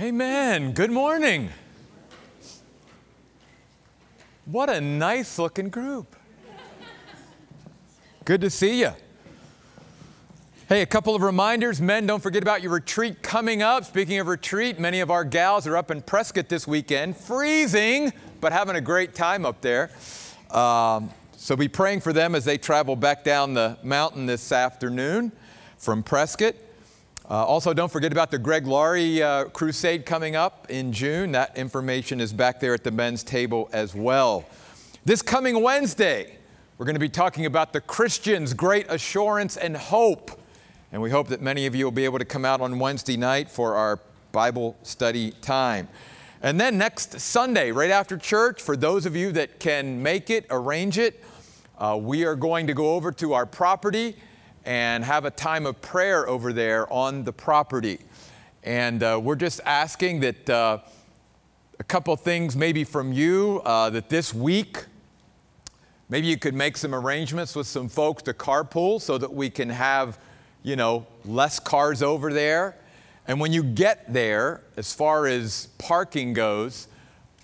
Amen. Good morning. What a nice looking group. Good to see you. Hey, a couple of reminders. Men, don't forget about your retreat coming up. Speaking of retreat, many of our gals are up in Prescott this weekend, freezing, but having a great time up there. Um, so be praying for them as they travel back down the mountain this afternoon from Prescott. Uh, also, don't forget about the Greg Laurie uh, crusade coming up in June. That information is back there at the men's table as well. This coming Wednesday, we're going to be talking about the Christian's great assurance and hope. And we hope that many of you will be able to come out on Wednesday night for our Bible study time. And then next Sunday, right after church, for those of you that can make it, arrange it, uh, we are going to go over to our property and have a time of prayer over there on the property. And uh, we're just asking that uh, a couple things maybe from you uh, that this week, maybe you could make some arrangements with some folks to carpool so that we can have, you know, less cars over there. And when you get there, as far as parking goes,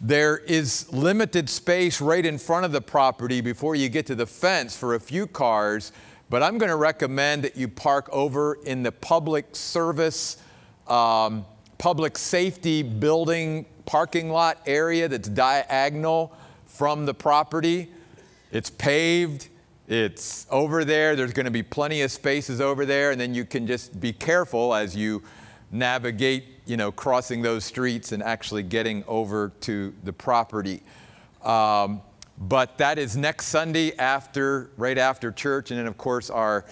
there is limited space right in front of the property before you get to the fence for a few cars but I'm going to recommend that you park over in the public service, um, public safety building parking lot area that's diagonal from the property. It's paved, it's over there. There's going to be plenty of spaces over there, and then you can just be careful as you navigate, you know, crossing those streets and actually getting over to the property. Um, but that is next Sunday after, right after church. And then, of course, our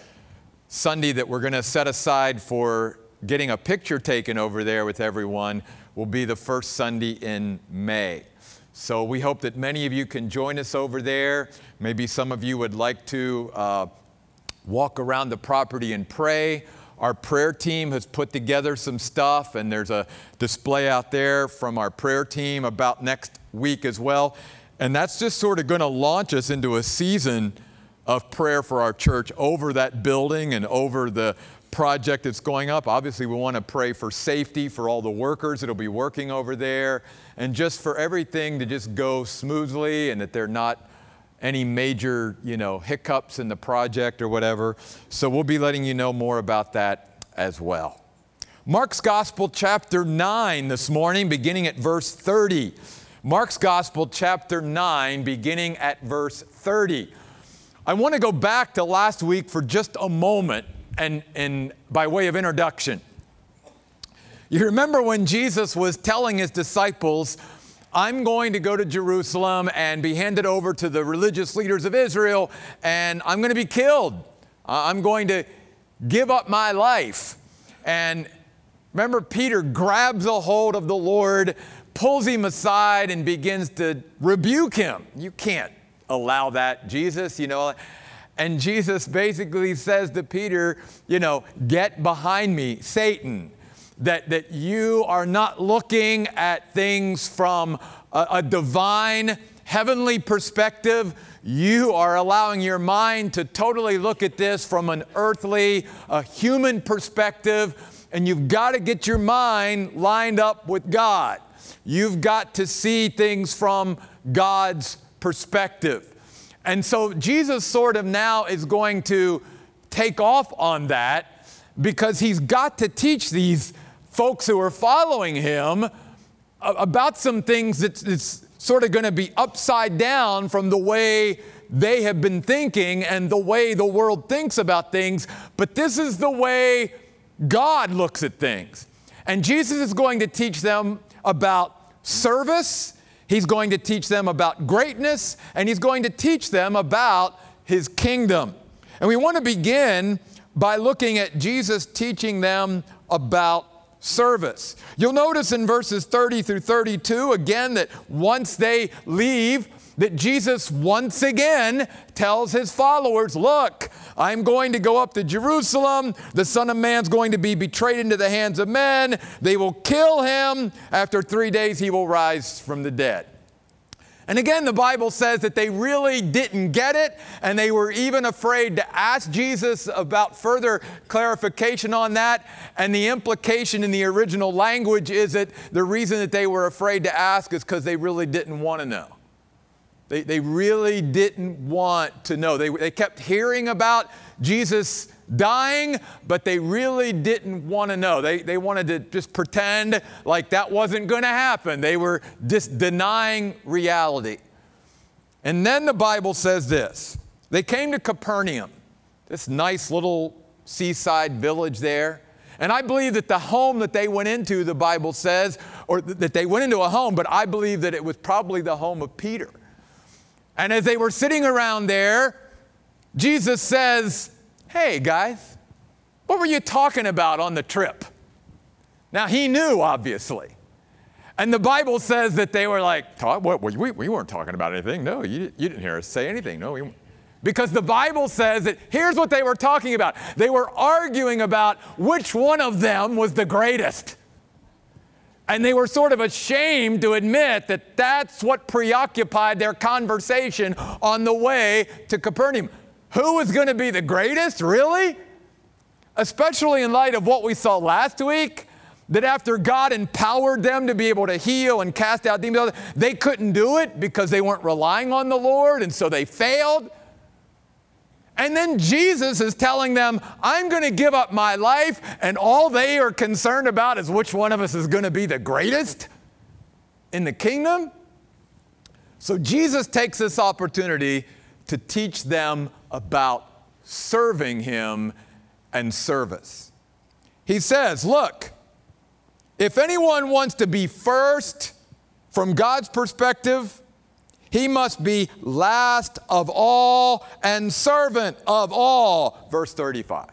Sunday that we're going to set aside for getting a picture taken over there with everyone will be the first Sunday in May. So we hope that many of you can join us over there. Maybe some of you would like to uh, walk around the property and pray. Our prayer team has put together some stuff, and there's a display out there from our prayer team about next week as well. And that's just sort of going to launch us into a season of prayer for our church over that building and over the project that's going up. Obviously, we want to pray for safety for all the workers that'll be working over there and just for everything to just go smoothly and that there are not any major, you know, hiccups in the project or whatever. So we'll be letting you know more about that as well. Mark's Gospel chapter 9 this morning beginning at verse 30. Mark's Gospel, chapter 9, beginning at verse 30. I want to go back to last week for just a moment and, and by way of introduction. You remember when Jesus was telling his disciples, I'm going to go to Jerusalem and be handed over to the religious leaders of Israel, and I'm going to be killed. I'm going to give up my life. And remember, Peter grabs a hold of the Lord pulls him aside and begins to rebuke him. You can't allow that, Jesus, you know. And Jesus basically says to Peter, you know, get behind me, Satan. That, that you are not looking at things from a, a divine, heavenly perspective. You are allowing your mind to totally look at this from an earthly, a human perspective, and you've got to get your mind lined up with God. You've got to see things from God's perspective. And so Jesus sort of now is going to take off on that because he's got to teach these folks who are following him about some things that's, sort of going to be upside down from the way they have been thinking and the way the world thinks about things. But this is the way God looks at things. And Jesus is going to teach them about service, he's going to teach them about greatness, and he's going to teach them about his kingdom. And we want to begin by looking at Jesus teaching them about service. You'll notice in verses 30 through 32 again that once they leave, that Jesus once again tells his followers, Look, I'm going to go up to Jerusalem. The Son of Man's going to be betrayed into the hands of men. They will kill him. After three days, he will rise from the dead. And again, the Bible says that they really didn't get it, and they were even afraid to ask Jesus about further clarification on that. And the implication in the original language is that the reason that they were afraid to ask is because they really didn't want to know. They, they really didn't want to know. They, they kept hearing about Jesus dying, but they really didn't want to know. They, they wanted to just pretend like that wasn't going to happen. They were just denying reality. And then the Bible says this they came to Capernaum, this nice little seaside village there. And I believe that the home that they went into, the Bible says, or that they went into a home, but I believe that it was probably the home of Peter. And as they were sitting around there, Jesus says, Hey, guys, what were you talking about on the trip? Now, he knew, obviously. And the Bible says that they were like, what, we, we weren't talking about anything. No, you, you didn't hear us say anything. No, we, because the Bible says that here's what they were talking about. They were arguing about which one of them was the greatest. And they were sort of ashamed to admit that that's what preoccupied their conversation on the way to Capernaum. Who was going to be the greatest, really? Especially in light of what we saw last week, that after God empowered them to be able to heal and cast out demons, they couldn't do it because they weren't relying on the Lord, and so they failed. And then Jesus is telling them, I'm going to give up my life, and all they are concerned about is which one of us is going to be the greatest in the kingdom. So Jesus takes this opportunity to teach them about serving Him and service. He says, Look, if anyone wants to be first from God's perspective, he must be last of all and servant of all. Verse 35.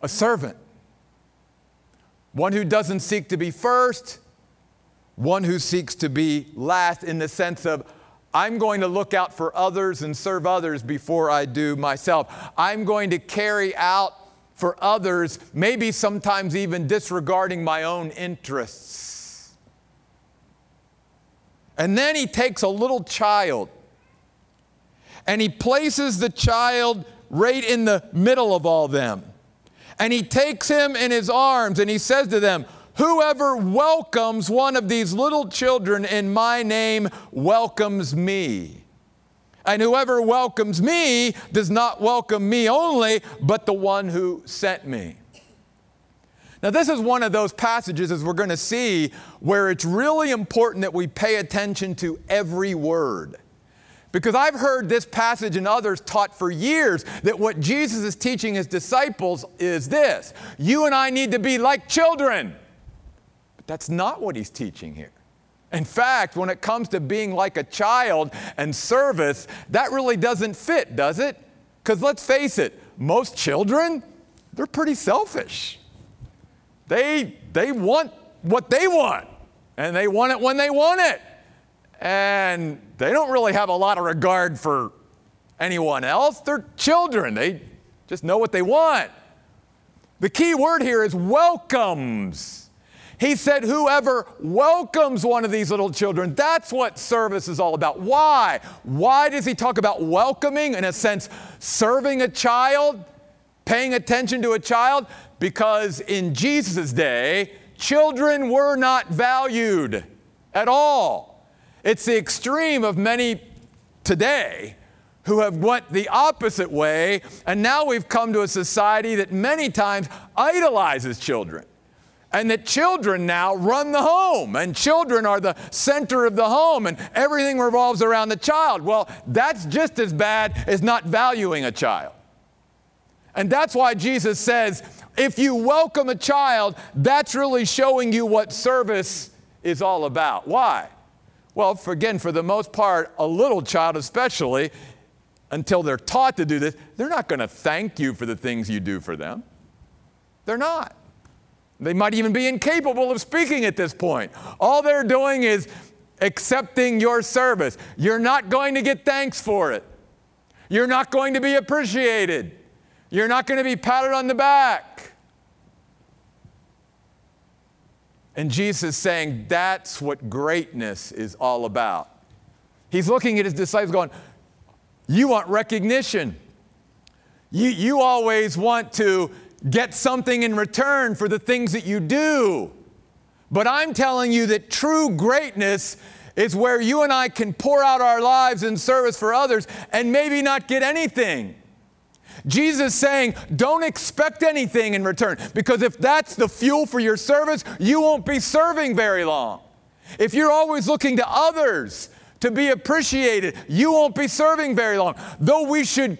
A servant. One who doesn't seek to be first, one who seeks to be last in the sense of, I'm going to look out for others and serve others before I do myself. I'm going to carry out for others, maybe sometimes even disregarding my own interests. And then he takes a little child and he places the child right in the middle of all them. And he takes him in his arms and he says to them, Whoever welcomes one of these little children in my name welcomes me. And whoever welcomes me does not welcome me only, but the one who sent me. Now, this is one of those passages, as we're going to see, where it's really important that we pay attention to every word. Because I've heard this passage and others taught for years that what Jesus is teaching his disciples is this you and I need to be like children. But that's not what he's teaching here. In fact, when it comes to being like a child and service, that really doesn't fit, does it? Because let's face it, most children, they're pretty selfish. They, they want what they want, and they want it when they want it. And they don't really have a lot of regard for anyone else. They're children, they just know what they want. The key word here is welcomes. He said, Whoever welcomes one of these little children, that's what service is all about. Why? Why does he talk about welcoming, in a sense, serving a child, paying attention to a child? Because in Jesus' day, children were not valued at all. It's the extreme of many today who have went the opposite way, and now we've come to a society that many times idolizes children and that children now run the home, and children are the center of the home, and everything revolves around the child. Well, that's just as bad as not valuing a child. And that's why Jesus says, if you welcome a child, that's really showing you what service is all about. Why? Well, for, again, for the most part, a little child especially, until they're taught to do this, they're not going to thank you for the things you do for them. They're not. They might even be incapable of speaking at this point. All they're doing is accepting your service. You're not going to get thanks for it. You're not going to be appreciated. You're not going to be patted on the back. And Jesus saying that's what greatness is all about. He's looking at his disciples going, You want recognition. You, you always want to get something in return for the things that you do. But I'm telling you that true greatness is where you and I can pour out our lives in service for others and maybe not get anything. Jesus saying, don't expect anything in return because if that's the fuel for your service, you won't be serving very long. If you're always looking to others to be appreciated, you won't be serving very long. Though we should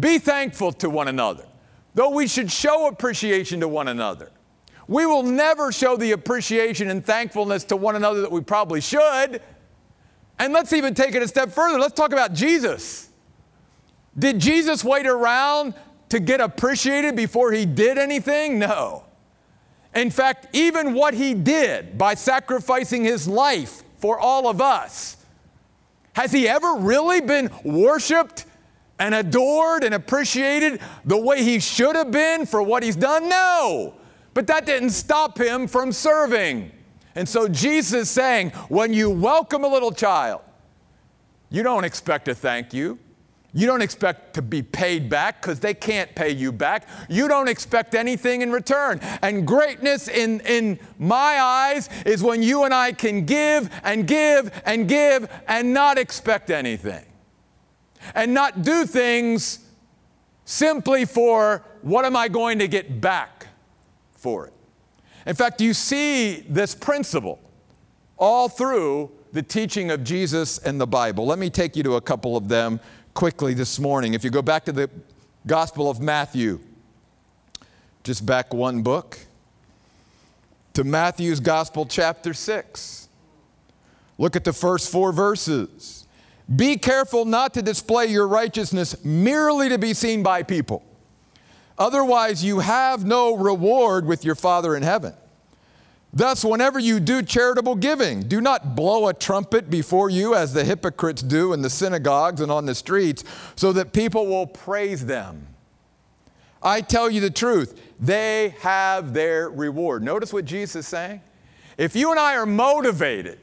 be thankful to one another, though we should show appreciation to one another, we will never show the appreciation and thankfulness to one another that we probably should. And let's even take it a step further. Let's talk about Jesus. Did Jesus wait around to get appreciated before he did anything? No. In fact, even what he did by sacrificing his life for all of us, has he ever really been worshiped and adored and appreciated the way he should have been for what he's done? No. But that didn't stop him from serving. And so Jesus saying, when you welcome a little child, you don't expect a thank you. You don't expect to be paid back because they can't pay you back. You don't expect anything in return. And greatness in, in my eyes is when you and I can give and give and give and not expect anything. And not do things simply for what am I going to get back for it. In fact, you see this principle all through the teaching of Jesus and the Bible. Let me take you to a couple of them quickly this morning. If you go back to the Gospel of Matthew, just back one book to Matthew's Gospel, chapter 6. Look at the first four verses. Be careful not to display your righteousness merely to be seen by people. Otherwise, you have no reward with your Father in heaven. Thus, whenever you do charitable giving, do not blow a trumpet before you as the hypocrites do in the synagogues and on the streets, so that people will praise them. I tell you the truth, they have their reward. Notice what Jesus is saying. If you and I are motivated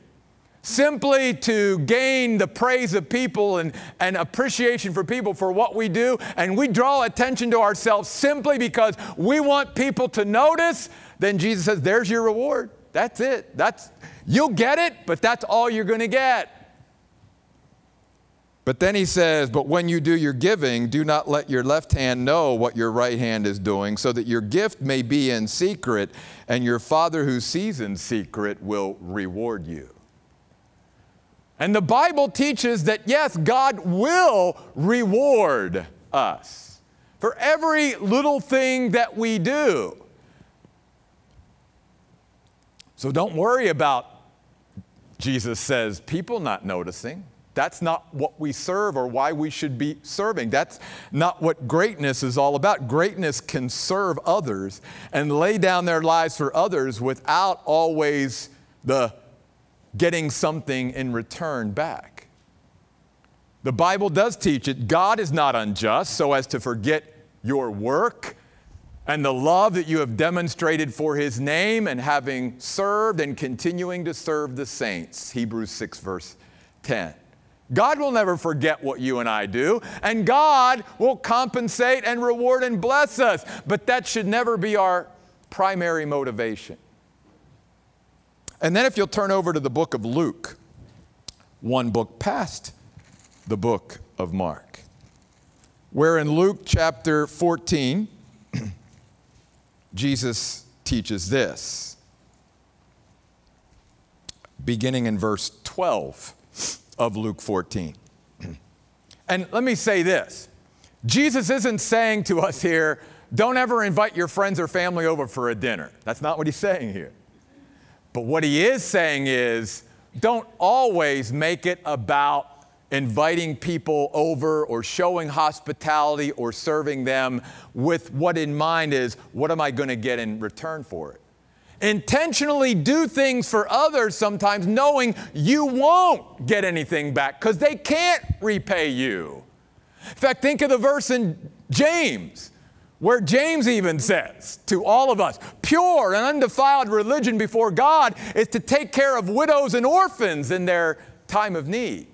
simply to gain the praise of people and, and appreciation for people for what we do, and we draw attention to ourselves simply because we want people to notice, then Jesus says, There's your reward. That's it. That's, you'll get it, but that's all you're going to get. But then he says, But when you do your giving, do not let your left hand know what your right hand is doing, so that your gift may be in secret, and your Father who sees in secret will reward you. And the Bible teaches that yes, God will reward us for every little thing that we do. So don't worry about, Jesus says, people not noticing. That's not what we serve or why we should be serving. That's not what greatness is all about. Greatness can serve others and lay down their lives for others without always the getting something in return back. The Bible does teach it. God is not unjust so as to forget your work and the love that you have demonstrated for his name and having served and continuing to serve the saints. Hebrews 6, verse 10. God will never forget what you and I do, and God will compensate and reward and bless us, but that should never be our primary motivation. And then, if you'll turn over to the book of Luke, one book past the book of Mark, where in Luke chapter 14, Jesus teaches this, beginning in verse 12 of Luke 14. And let me say this Jesus isn't saying to us here, don't ever invite your friends or family over for a dinner. That's not what he's saying here. But what he is saying is, don't always make it about inviting people over or showing hospitality or serving them with what in mind is, what am I going to get in return for it? Intentionally do things for others sometimes knowing you won't get anything back because they can't repay you. In fact, think of the verse in James where James even says to all of us, pure and undefiled religion before God is to take care of widows and orphans in their time of need.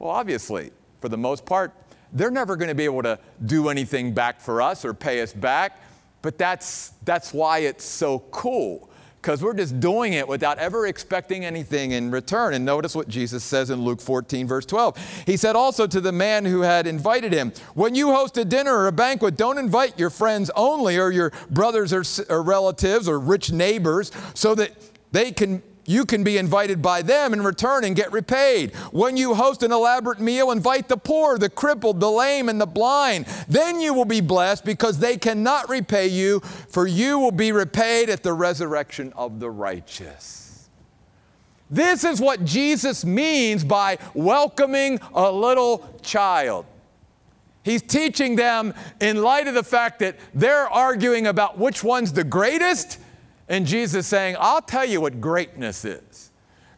Well, obviously, for the most part, they're never going to be able to do anything back for us or pay us back, but that's, that's why it's so cool because we're just doing it without ever expecting anything in return. And notice what Jesus says in Luke 14, verse 12. He said also to the man who had invited him, When you host a dinner or a banquet, don't invite your friends only, or your brothers or, or relatives, or rich neighbors, so that they can you can be invited by them in return and get repaid. When you host an elaborate meal, invite the poor, the crippled, the lame, and the blind. Then you will be blessed because they cannot repay you, for you will be repaid at the resurrection of the righteous. This is what Jesus means by welcoming a little child. He's teaching them in light of the fact that they're arguing about which one's the greatest and Jesus saying, I'll tell you what greatness is.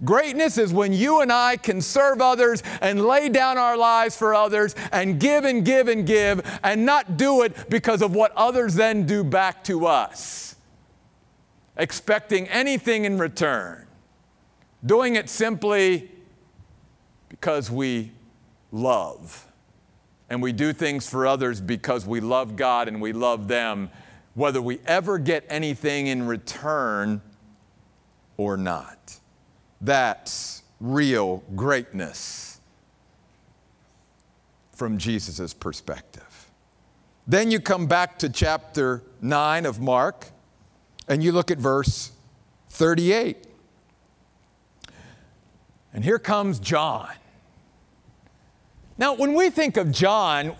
Greatness is when you and I can serve others and lay down our lives for others and give and give and give and not do it because of what others then do back to us, expecting anything in return. Doing it simply because we love. And we do things for others because we love God and we love them whether we ever get anything in return or not. That's real greatness from Jesus' perspective. Then you come back to chapter 9 of Mark and you look at verse 38. And here comes John. Now, when we think of John,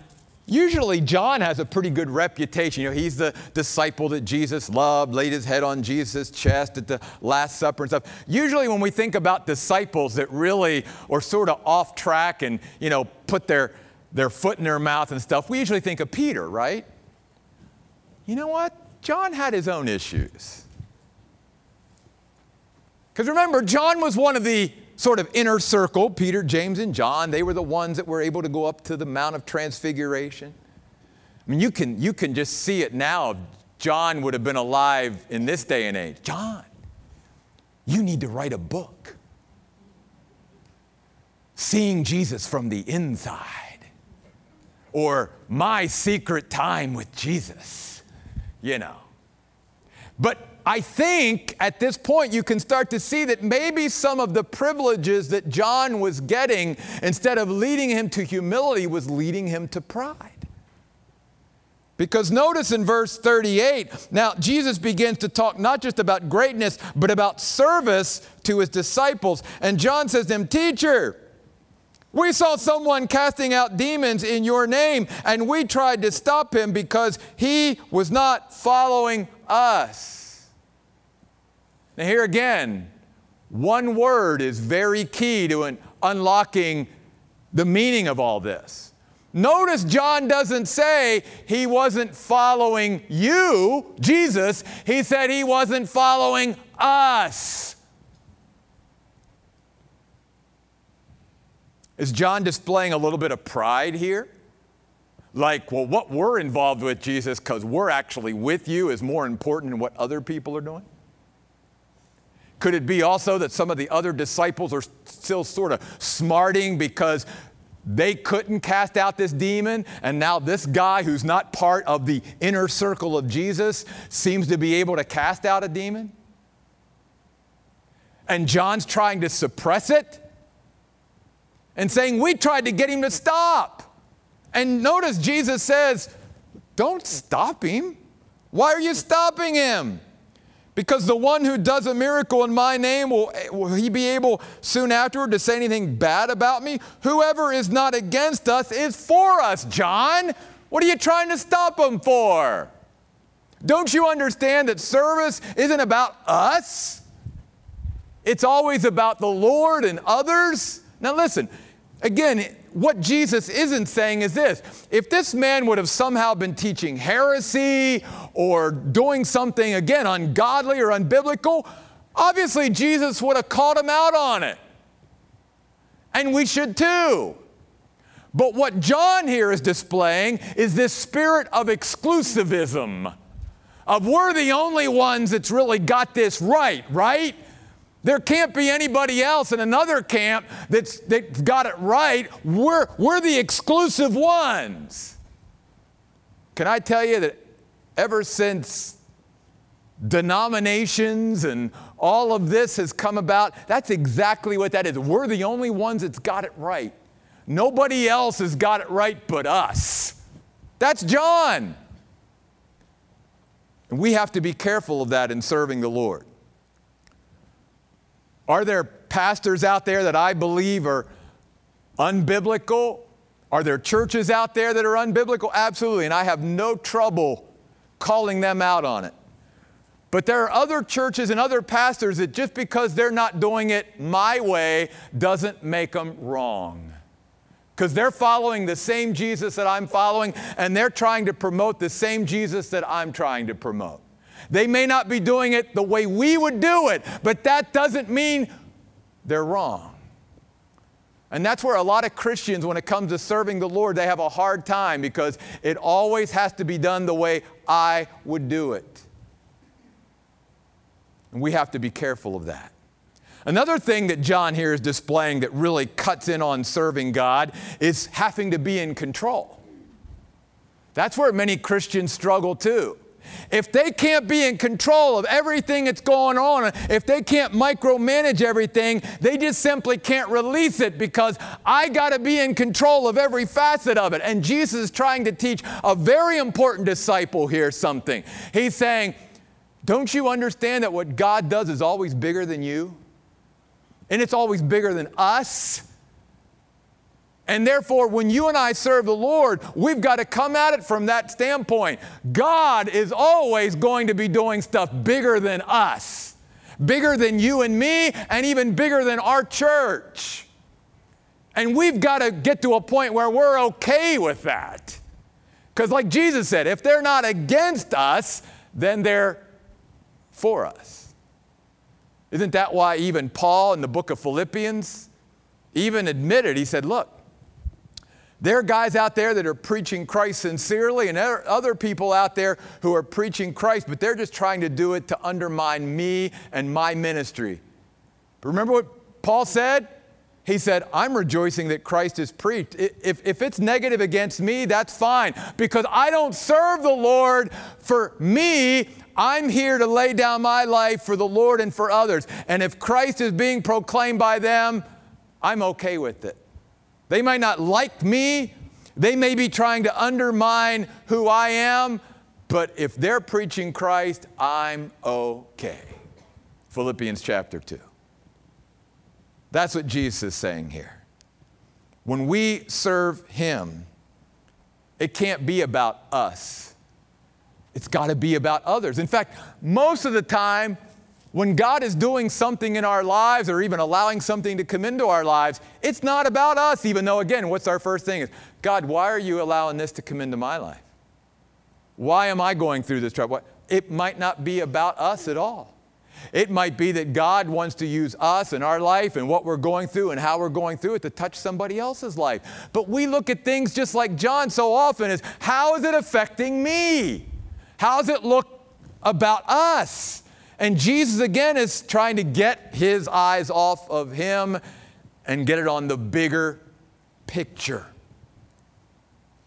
Usually, John has a pretty good reputation. You know, he's the disciple that Jesus loved, laid his head on Jesus' chest at the Last Supper and stuff. Usually, when we think about disciples that really are sort of off track and, you know, put their, their foot in their mouth and stuff, we usually think of Peter, right? You know what? John had his own issues. Because remember, John was one of the sort of inner circle, Peter, James, and John, they were the ones that were able to go up to the Mount of Transfiguration. I mean, you can, you can just see it now John would have been alive in this day and age. John, you need to write a book. Seeing Jesus from the inside. Or My Secret Time with Jesus, you know. But I think at this point you can start to see that maybe some of the privileges that John was getting, instead of leading him to humility, was leading him to pride. Because notice in verse 38, now Jesus begins to talk not just about greatness, but about service to his disciples. And John says to him, Teacher, we saw someone casting out demons in your name, and we tried to stop him because he was not following us. Now, here again, one word is very key to unlocking the meaning of all this. Notice John doesn't say he wasn't following you, Jesus. He said he wasn't following us. Is John displaying a little bit of pride here? Like, well, what we're involved with, Jesus, because we're actually with you, is more important than what other people are doing? Could it be also that some of the other disciples are still sort of smarting because they couldn't cast out this demon, and now this guy who's not part of the inner circle of Jesus seems to be able to cast out a demon? And John's trying to suppress it and saying, We tried to get him to stop. And notice Jesus says, Don't stop him. Why are you stopping him? Because the one who does a miracle in my name, will, will he be able soon afterward to say anything bad about me? Whoever is not against us is for us, John. What are you trying to stop him for? Don't you understand that service isn't about us? It's always about the Lord and others. Now, listen, again, what Jesus isn't saying is this if this man would have somehow been teaching heresy or doing something, again, ungodly or unbiblical, obviously Jesus would have called him out on it. And we should too. But what John here is displaying is this spirit of exclusivism, of we're the only ones that's really got this right, right? There can't be anybody else in another camp that's, that's got it right. We're, we're the exclusive ones. Can I tell you that ever since denominations and all of this has come about, that's exactly what that is. We're the only ones that's got it right. Nobody else has got it right but us. That's John. And we have to be careful of that in serving the Lord. Are there pastors out there that I believe are unbiblical? Are there churches out there that are unbiblical? Absolutely. And I have no trouble calling them out on it. But there are other churches and other pastors that just because they're not doing it my way doesn't make them wrong because they're following the same Jesus that I'm following, and they're trying to promote the same Jesus that I'm trying to promote. They may not be doing it the way we would do it, but that doesn't mean they're wrong. And that's where a lot of Christians, when it comes to serving the Lord, they have a hard time because it always has to be done the way I would do it. And we have to be careful of that. Another thing that John here is displaying that really cuts in on serving God is having to be in control. That's where many Christians struggle too. If they can't be in control of everything that's going on, if they can't micromanage everything, they just simply can't release it because I got to be in control of every facet of it. And Jesus is trying to teach a very important disciple here something. He's saying, Don't you understand that what God does is always bigger than you? and it's always bigger than us. And therefore, when you and I serve the Lord, we've got to come at it from that standpoint. God is always going to be doing stuff bigger than us, bigger than you and me, and even bigger than our church. And we've got to get to a point where we're okay with that. Because, like Jesus said, if they're not against us, then they're for us. Isn't that why even Paul in the book of Philippians even admitted, he said, Look, there are guys out there that are preaching Christ sincerely, and other people out there who are preaching Christ, but they're just trying to do it to undermine me and my ministry. But remember what Paul said? He said, I'm rejoicing that Christ is preached. If, if it's negative against me, that's fine because I don't serve the Lord for me. I'm here to lay down my life for the Lord and for others. And if Christ is being proclaimed by them, I'm okay with it. They might not like me, they may be trying to undermine who I am, but if they're preaching Christ, I'm okay. Philippians chapter 2. That's what Jesus is saying here. When we serve Him, it can't be about us. It's got to be about others. In fact, most of the time, when God is doing something in our lives or even allowing something to come into our lives, it's not about us, even though, again, what's our first thing is God, why are you allowing this to come into my life? Why am I going through this trouble? It might not be about us at all. It might be that God wants to use us and our life and what we're going through and how we're going through it to touch somebody else's life. But we look at things just like John so often is how is it affecting me? How's it look about us? And Jesus again is trying to get his eyes off of him and get it on the bigger picture.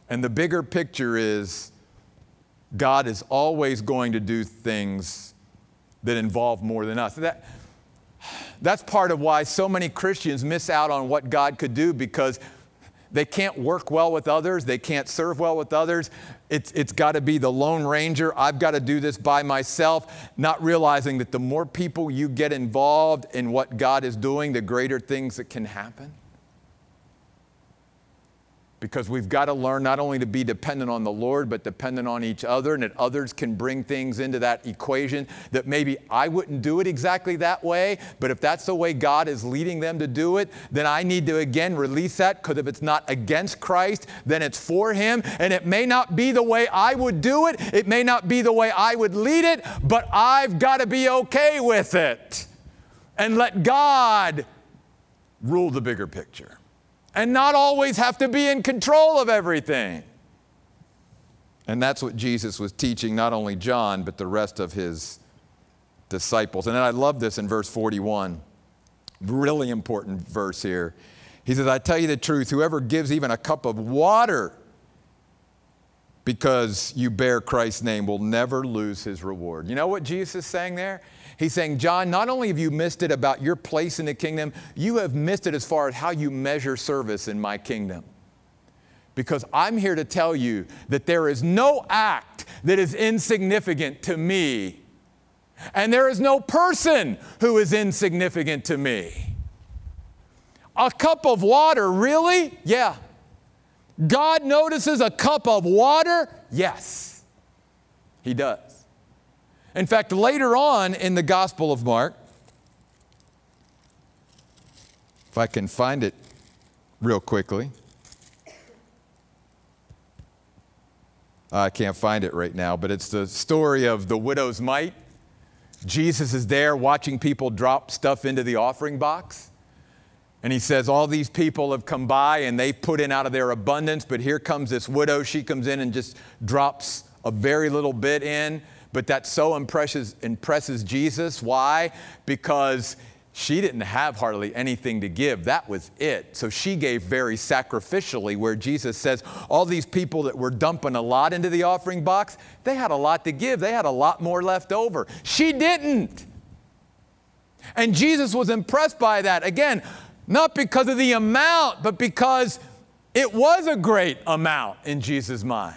And the bigger picture is God is always going to do things that involve more than us. That, that's part of why so many Christians miss out on what God could do because they can't work well with others. They can't serve well with others. It's, it's got to be the Lone Ranger. I've got to do this by myself, not realizing that the more people you get involved in what God is doing, the greater things that can happen because we've got to learn not only to be dependent on the Lord, but dependent on each other, and that others can bring things into that equation that maybe I wouldn't do it exactly that way, but if that's the way God is leading them to do it, then I need to again release that because if it's not against Christ, then it's for Him, and it may not be the way I would do it, it may not be the way I would lead it, but I've got to be okay with it and let God rule the bigger picture. And not always have to be in control of everything. And that's what Jesus was teaching not only John, but the rest of his disciples. And I love this in verse 41. Really important verse here. He says, I tell you the truth, whoever gives even a cup of water because you bear Christ's name will never lose his reward. You know what Jesus is saying there? He's saying, John, not only have you missed it about your place in the kingdom, you have missed it as far as how you measure service in my kingdom. Because I'm here to tell you that there is no act that is insignificant to me, and there is no person who is insignificant to me. A cup of water, really? Yeah. God notices a cup of water? Yes, He does. In fact, later on in the Gospel of Mark, if I can find it real quickly, I can't find it right now, but it's the story of the widow's mite. Jesus is there watching people drop stuff into the offering box. And he says, All these people have come by and they've put in out of their abundance, but here comes this widow. She comes in and just drops a very little bit in. But that so impresses, impresses Jesus. Why? Because she didn't have hardly anything to give. That was it. So she gave very sacrificially, where Jesus says, All these people that were dumping a lot into the offering box, they had a lot to give. They had a lot more left over. She didn't. And Jesus was impressed by that. Again, not because of the amount, but because it was a great amount in Jesus' mind.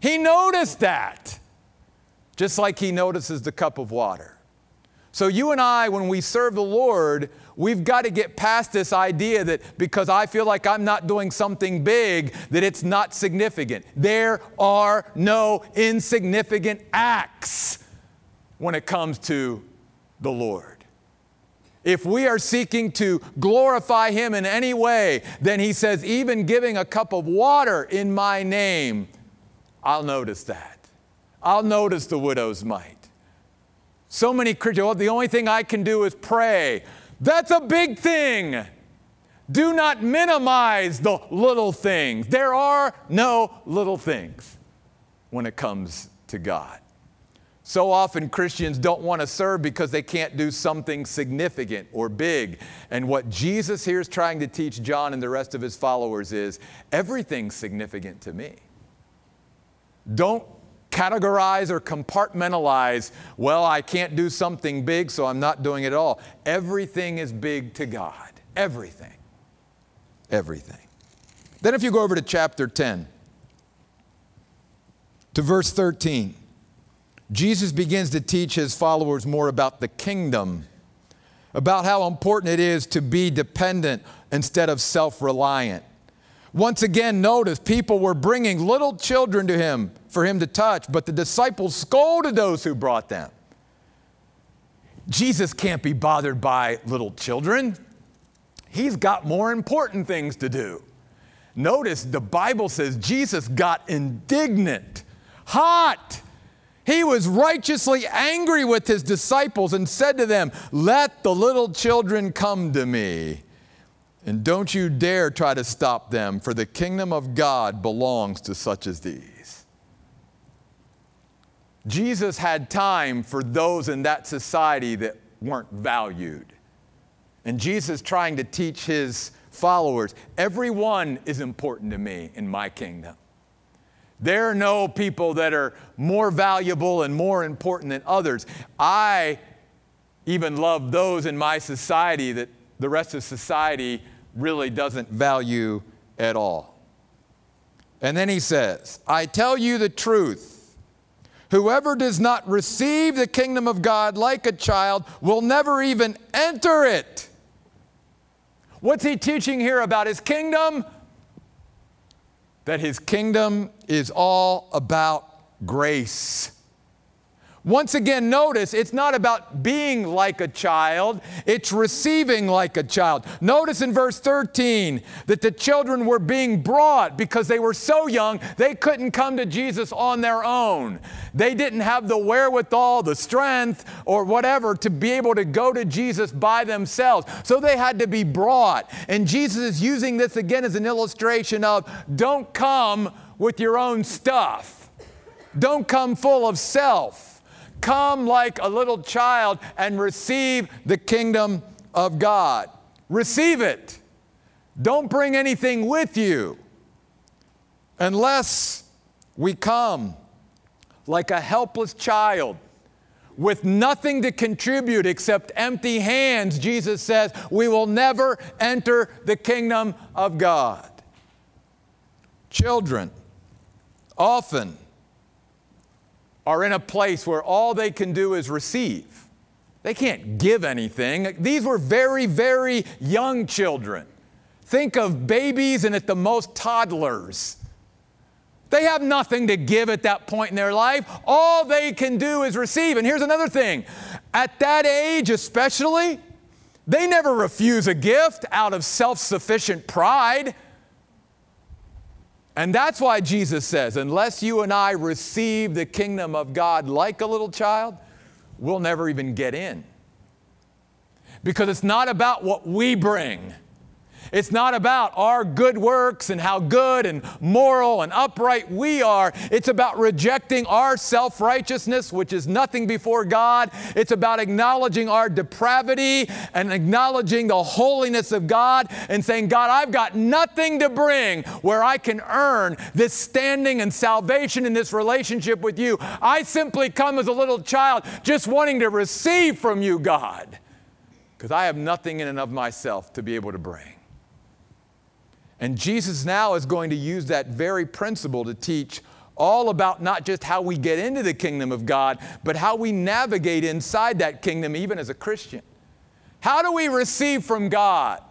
He noticed that, just like he notices the cup of water. So, you and I, when we serve the Lord, we've got to get past this idea that because I feel like I'm not doing something big, that it's not significant. There are no insignificant acts when it comes to the Lord. If we are seeking to glorify Him in any way, then He says, even giving a cup of water in my name, I'll notice that. I'll notice the widow's mite. So many Christians, well, the only thing I can do is pray. That's a big thing. Do not minimize the little things. There are no little things when it comes to God. So often Christians don't want to serve because they can't do something significant or big. And what Jesus here is trying to teach John and the rest of his followers is everything's significant to me. Don't categorize or compartmentalize, well, I can't do something big, so I'm not doing it all. Everything is big to God. Everything. Everything. Then, if you go over to chapter 10, to verse 13. Jesus begins to teach his followers more about the kingdom, about how important it is to be dependent instead of self reliant. Once again, notice people were bringing little children to him for him to touch, but the disciples scolded those who brought them. Jesus can't be bothered by little children. He's got more important things to do. Notice the Bible says Jesus got indignant, hot he was righteously angry with his disciples and said to them, Let the little children come to me. And don't you dare try to stop them, for the kingdom of God belongs to such as these. Jesus had time for those in that society that weren't valued. And Jesus trying to teach his followers everyone is important to me in my kingdom. There are no people that are more valuable and more important than others. I even love those in my society that the rest of society really doesn't value at all. And then he says, I tell you the truth. Whoever does not receive the kingdom of God like a child will never even enter it. What's he teaching here about his kingdom? that his kingdom is all about grace. Once again, notice it's not about being like a child, it's receiving like a child. Notice in verse 13 that the children were being brought because they were so young, they couldn't come to Jesus on their own. They didn't have the wherewithal, the strength, or whatever to be able to go to Jesus by themselves. So they had to be brought. And Jesus is using this again as an illustration of don't come with your own stuff, don't come full of self. Come like a little child and receive the kingdom of God. Receive it. Don't bring anything with you unless we come like a helpless child with nothing to contribute except empty hands, Jesus says, we will never enter the kingdom of God. Children often are in a place where all they can do is receive. They can't give anything. These were very, very young children. Think of babies and at the most toddlers. They have nothing to give at that point in their life. All they can do is receive. And here's another thing at that age, especially, they never refuse a gift out of self sufficient pride. And that's why Jesus says, unless you and I receive the kingdom of God like a little child, we'll never even get in. Because it's not about what we bring. It's not about our good works and how good and moral and upright we are. It's about rejecting our self righteousness, which is nothing before God. It's about acknowledging our depravity and acknowledging the holiness of God and saying, God, I've got nothing to bring where I can earn this standing and salvation in this relationship with you. I simply come as a little child just wanting to receive from you, God, because I have nothing in and of myself to be able to bring. And Jesus now is going to use that very principle to teach all about not just how we get into the kingdom of God, but how we navigate inside that kingdom, even as a Christian. How do we receive from God?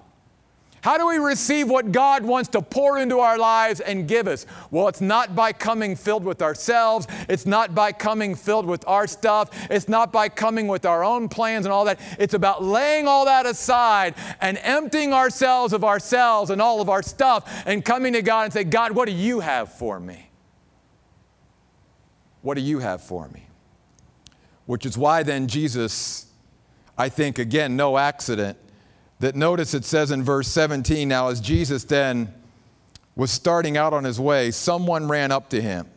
How do we receive what God wants to pour into our lives and give us? Well, it's not by coming filled with ourselves. It's not by coming filled with our stuff. It's not by coming with our own plans and all that. It's about laying all that aside and emptying ourselves of ourselves and all of our stuff and coming to God and say, God, what do you have for me? What do you have for me? Which is why then Jesus, I think, again, no accident that notice it says in verse 17 now, as Jesus then was starting out on his way, someone ran up to him.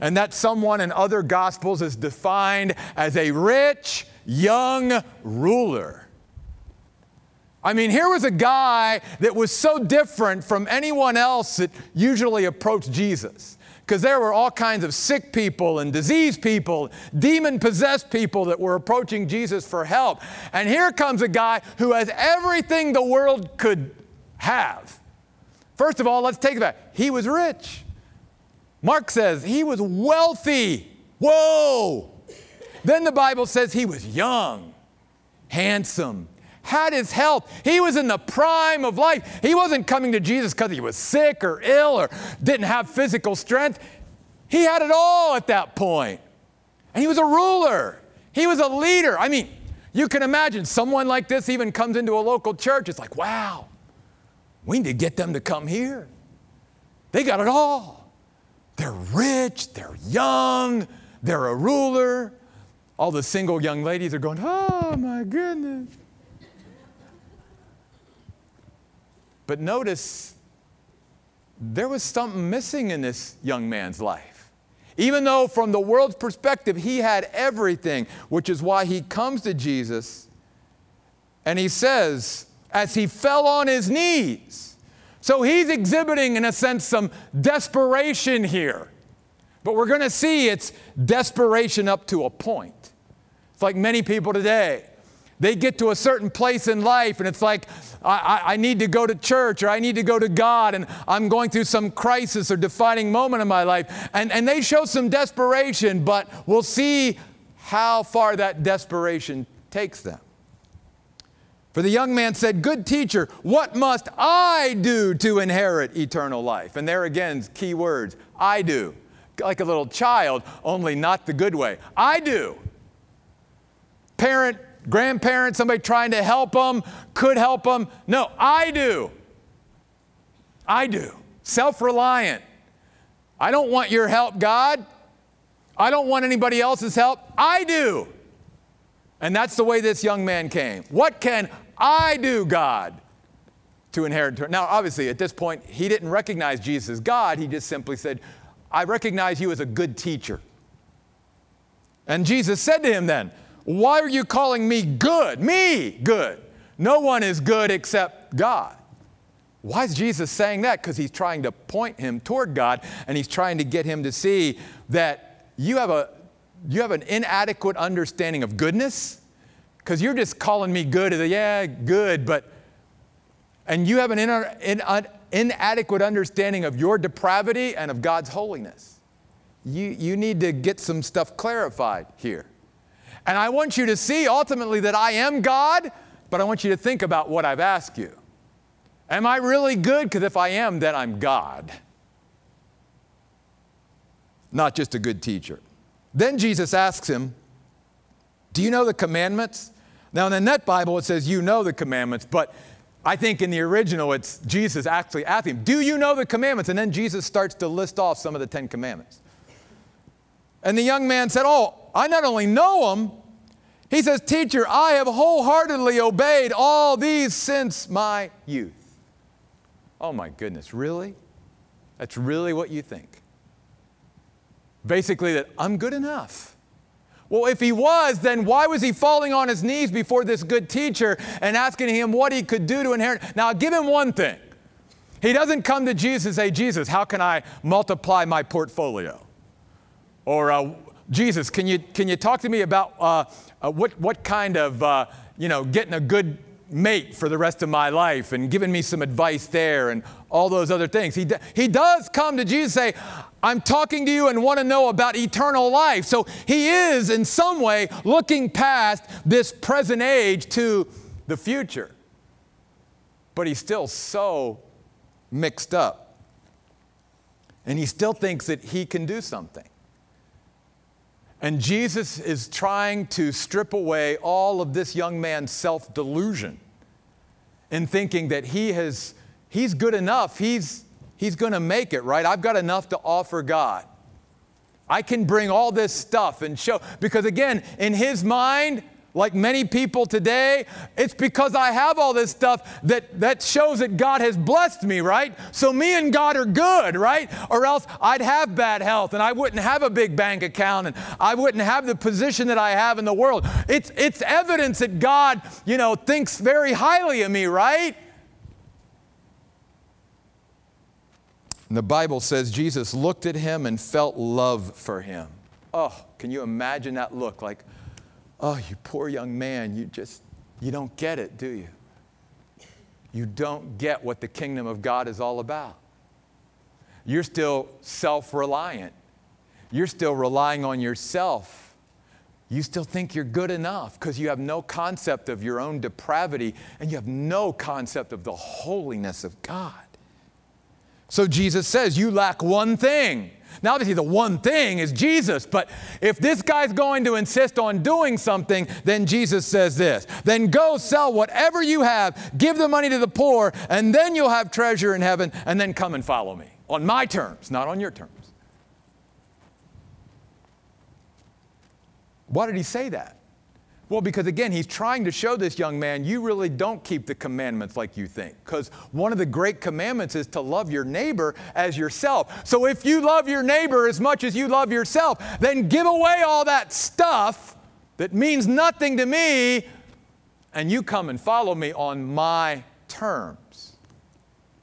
And that someone in other gospels is defined as a rich young ruler. I mean, here was a guy that was so different from anyone else that usually approached Jesus because there were all kinds of sick people and diseased people, demon possessed people that were approaching Jesus for help. And here comes a guy who has everything the world could have. First of all, let's take that. He was rich. Mark says he was wealthy. Whoa! Then the Bible says he was young, handsome, had his health. He was in the prime of life. He wasn't coming to Jesus because he was sick or ill or didn't have physical strength. He had it all at that point. And he was a ruler, he was a leader. I mean, you can imagine someone like this even comes into a local church. It's like, wow, we need to get them to come here. They got it all. They're rich, they're young, they're a ruler. All the single young ladies are going, oh my goodness. But notice there was something missing in this young man's life. Even though, from the world's perspective, he had everything, which is why he comes to Jesus and he says, as he fell on his knees. So he's exhibiting, in a sense, some desperation here. But we're going to see it's desperation up to a point. It's like many people today they get to a certain place in life and it's like, I, I, need to go to church or I need to go to God and I'm going through some crisis or defining moment in my life. And, and they show some desperation, but we'll see how far that desperation takes them. For the young man said, Good teacher, what must I do to inherit eternal life? And there again, key words I do. Like a little child, only not the good way. I do. parent, grandparent, somebody trying to help them, could help them. No, I do. I do. Self reliant. I don't want your help, God. I don't want anybody else's help. I do. And that's the way this young man came. What can I do, God, to inherit? Now, obviously, at this point, he didn't recognize Jesus as God. He just simply said, I recognize you as a good teacher. And Jesus said to him then, Why are you calling me good? Me good. No one is good except God. Why is Jesus saying that? Because he's trying to point him toward God and he's trying to get him to see that you have, a, you have an inadequate understanding of goodness. Because you're just calling me good. Yeah, good, but, and you have an in, in, inadequate understanding of your depravity and of God's holiness. You, you need to get some stuff clarified here. And I want you to see ultimately that I am God, but I want you to think about what I've asked you. Am I really good? Because if I am, then I'm God, not just a good teacher. Then Jesus asks him, Do you know the commandments? Now, in the Net Bible, it says, You know the commandments, but I think in the original, it's Jesus actually asking him, Do you know the commandments? And then Jesus starts to list off some of the Ten Commandments. And the young man said, Oh, I not only know them, he says, Teacher, I have wholeheartedly obeyed all these since my youth. Oh my goodness, really? That's really what you think? Basically, that I'm good enough. Well, if he was, then why was he falling on his knees before this good teacher and asking him what he could do to inherit? Now, give him one thing. He doesn't come to Jesus and say, Jesus, how can I multiply my portfolio? Or, uh, Jesus, can you, can you talk to me about uh, uh, what, what kind of, uh, you know, getting a good mate for the rest of my life and giving me some advice there and all those other things. He, he does come to Jesus and say, I'm talking to you and want to know about eternal life. So he is, in some way, looking past this present age to the future. But he's still so mixed up. And he still thinks that he can do something. And Jesus is trying to strip away all of this young man's self delusion in thinking that he has, he's good enough, he's, he's going to make it, right? I've got enough to offer God. I can bring all this stuff and show, because again, in his mind, like many people today, it's because I have all this stuff that, that shows that God has blessed me, right? So me and God are good, right? Or else I'd have bad health and I wouldn't have a big bank account and I wouldn't have the position that I have in the world. It's, it's evidence that God, you know, thinks very highly of me, right? And the Bible says Jesus looked at him and felt love for him. Oh, can you imagine that look? Like, Oh, you poor young man, you just, you don't get it, do you? You don't get what the kingdom of God is all about. You're still self reliant. You're still relying on yourself. You still think you're good enough because you have no concept of your own depravity and you have no concept of the holiness of God. So Jesus says, You lack one thing. Now, obviously, the one thing is Jesus, but if this guy's going to insist on doing something, then Jesus says this then go sell whatever you have, give the money to the poor, and then you'll have treasure in heaven, and then come and follow me on my terms, not on your terms. Why did he say that? Well, because again, he's trying to show this young man you really don't keep the commandments like you think. Because one of the great commandments is to love your neighbor as yourself. So if you love your neighbor as much as you love yourself, then give away all that stuff that means nothing to me, and you come and follow me on my terms.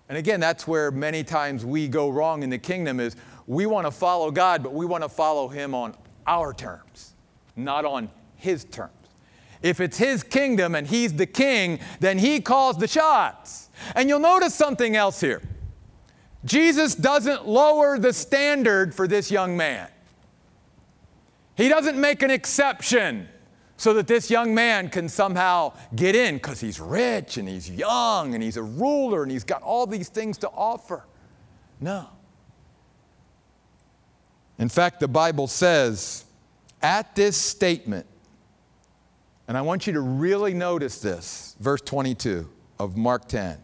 And again, that's where many times we go wrong in the kingdom is we want to follow God, but we want to follow him on our terms, not on his terms. If it's his kingdom and he's the king, then he calls the shots. And you'll notice something else here. Jesus doesn't lower the standard for this young man. He doesn't make an exception so that this young man can somehow get in because he's rich and he's young and he's a ruler and he's got all these things to offer. No. In fact, the Bible says, at this statement, And I want you to really notice this, verse 22 of Mark 10.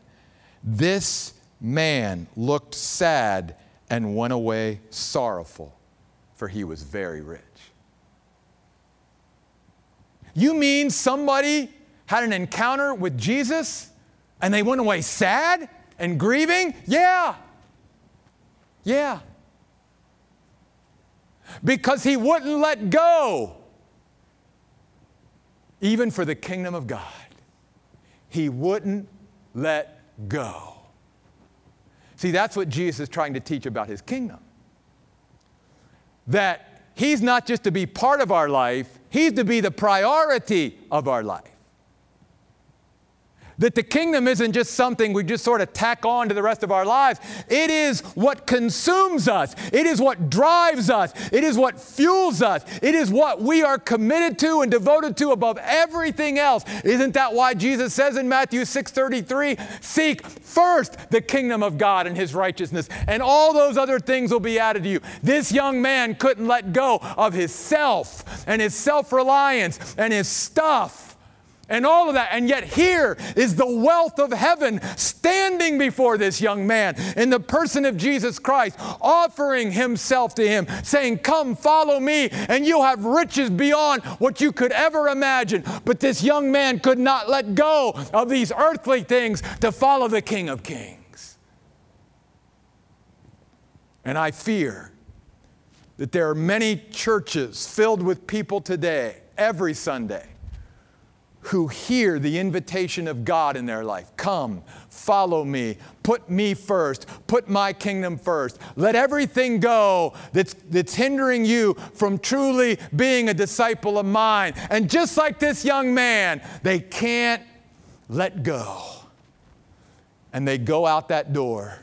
This man looked sad and went away sorrowful, for he was very rich. You mean somebody had an encounter with Jesus and they went away sad and grieving? Yeah. Yeah. Because he wouldn't let go, even for the kingdom of God. He wouldn't let go. See, that's what Jesus is trying to teach about his kingdom. That he's not just to be part of our life, he's to be the priority of our life. That the kingdom isn't just something we just sort of tack on to the rest of our lives. It is what consumes us. It is what drives us. It is what fuels us. It is what we are committed to and devoted to above everything else. Isn't that why Jesus says in Matthew 6:33, "Seek first the kingdom of God and his righteousness, and all those other things will be added to you." This young man couldn't let go of his self and his self-reliance and his stuff and all of that. And yet, here is the wealth of heaven standing before this young man in the person of Jesus Christ, offering himself to him, saying, Come, follow me, and you'll have riches beyond what you could ever imagine. But this young man could not let go of these earthly things to follow the King of Kings. And I fear that there are many churches filled with people today, every Sunday who hear the invitation of God in their life. Come, follow me, put me first, put my kingdom first. Let everything go that's, that's hindering you from truly being a disciple of mine. And just like this young man, they can't let go. And they go out that door,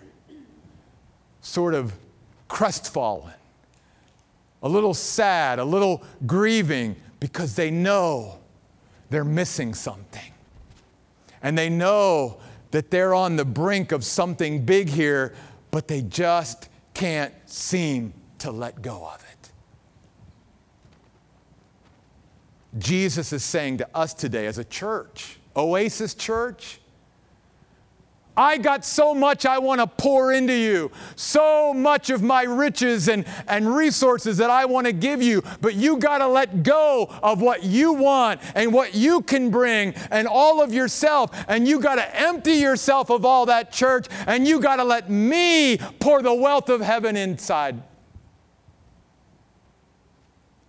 sort of crestfallen, a little sad, a little grieving, because they know they're missing something. And they know that they're on the brink of something big here, but they just can't seem to let go of it. Jesus is saying to us today as a church, Oasis Church, I got so much I want to pour into you, so much of my riches and, and resources that I want to give you, but you got to let go of what you want and what you can bring and all of yourself, and you got to empty yourself of all that church, and you got to let me pour the wealth of heaven inside.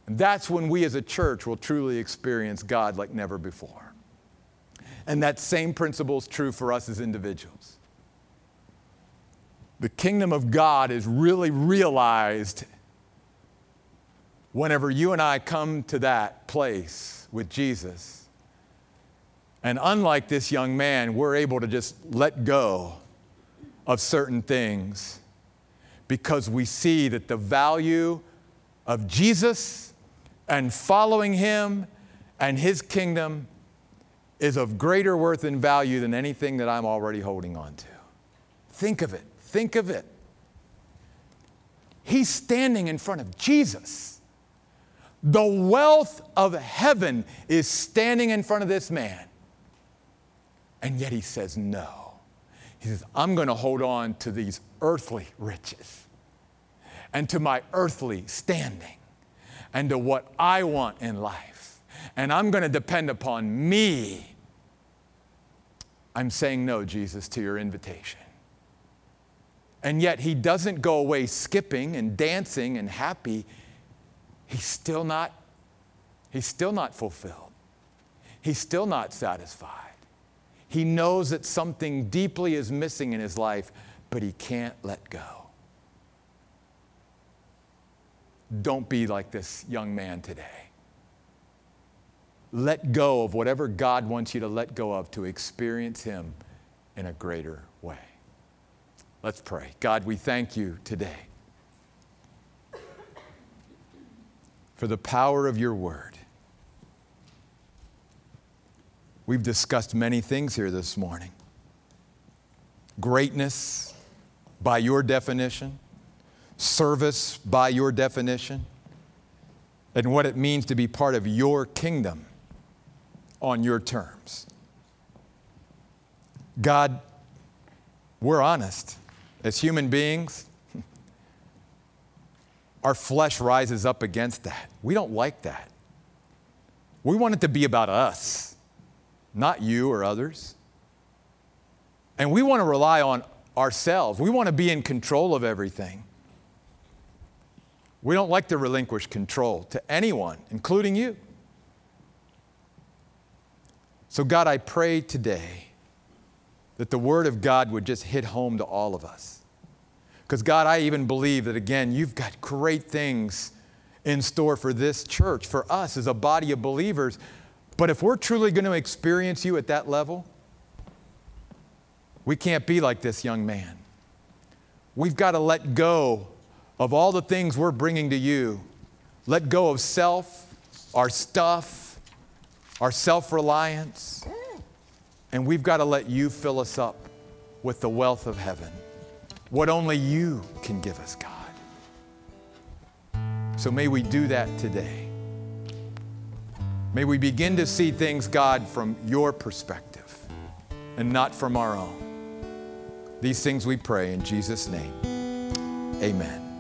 And that's when we as a church will truly experience God like never before. And that same principle is true for us as individuals. The kingdom of God is really realized whenever you and I come to that place with Jesus. And unlike this young man, we're able to just let go of certain things because we see that the value of Jesus and following him and his kingdom is of greater worth and value than anything that I'm already holding on to. Think of it. Think of it. He's standing in front of Jesus. The wealth of heaven is standing in front of this man. And yet he says, No. He says, I'm going to hold on to these earthly riches and to my earthly standing and to what I want in life. And I'm going to depend upon me I'm saying no, Jesus, to your invitation. And yet he doesn't go away skipping and dancing and happy. He's still not, he's still not fulfilled. He's still not satisfied. He knows that something deeply is missing in his life, but he can't let go. Don't be like this young man today let go of whatever God wants you to let go of to experience Him in a greater way. Let's pray. God, we thank you today for the power of your word. We've discussed many things here this morning greatness by your definition, service by your definition, and what it means to be part of your kingdom on your terms. God, we're honest. As human beings, our flesh rises up against that. We don't like that. We want it to be about us, not you or others. And we want to rely on ourselves. We want to be in control of everything. We don't like to relinquish control to anyone, including you. So, God, I pray today that the Word of God would just hit home to all of us. Because, God, I even believe that, again, you've got great things in store for this church, for us as a body of believers. But if we're truly going to experience you at that level, we can't be like this young man. We've got to let go of all the things we're bringing to you. Let go of self, our stuff, our self reliance, and we've got to let you fill us up with the wealth of heaven, what only you can give us, God. So may we do that today. May we begin to see things, God, from your perspective and not from our own. These things we pray in Jesus' name. Amen.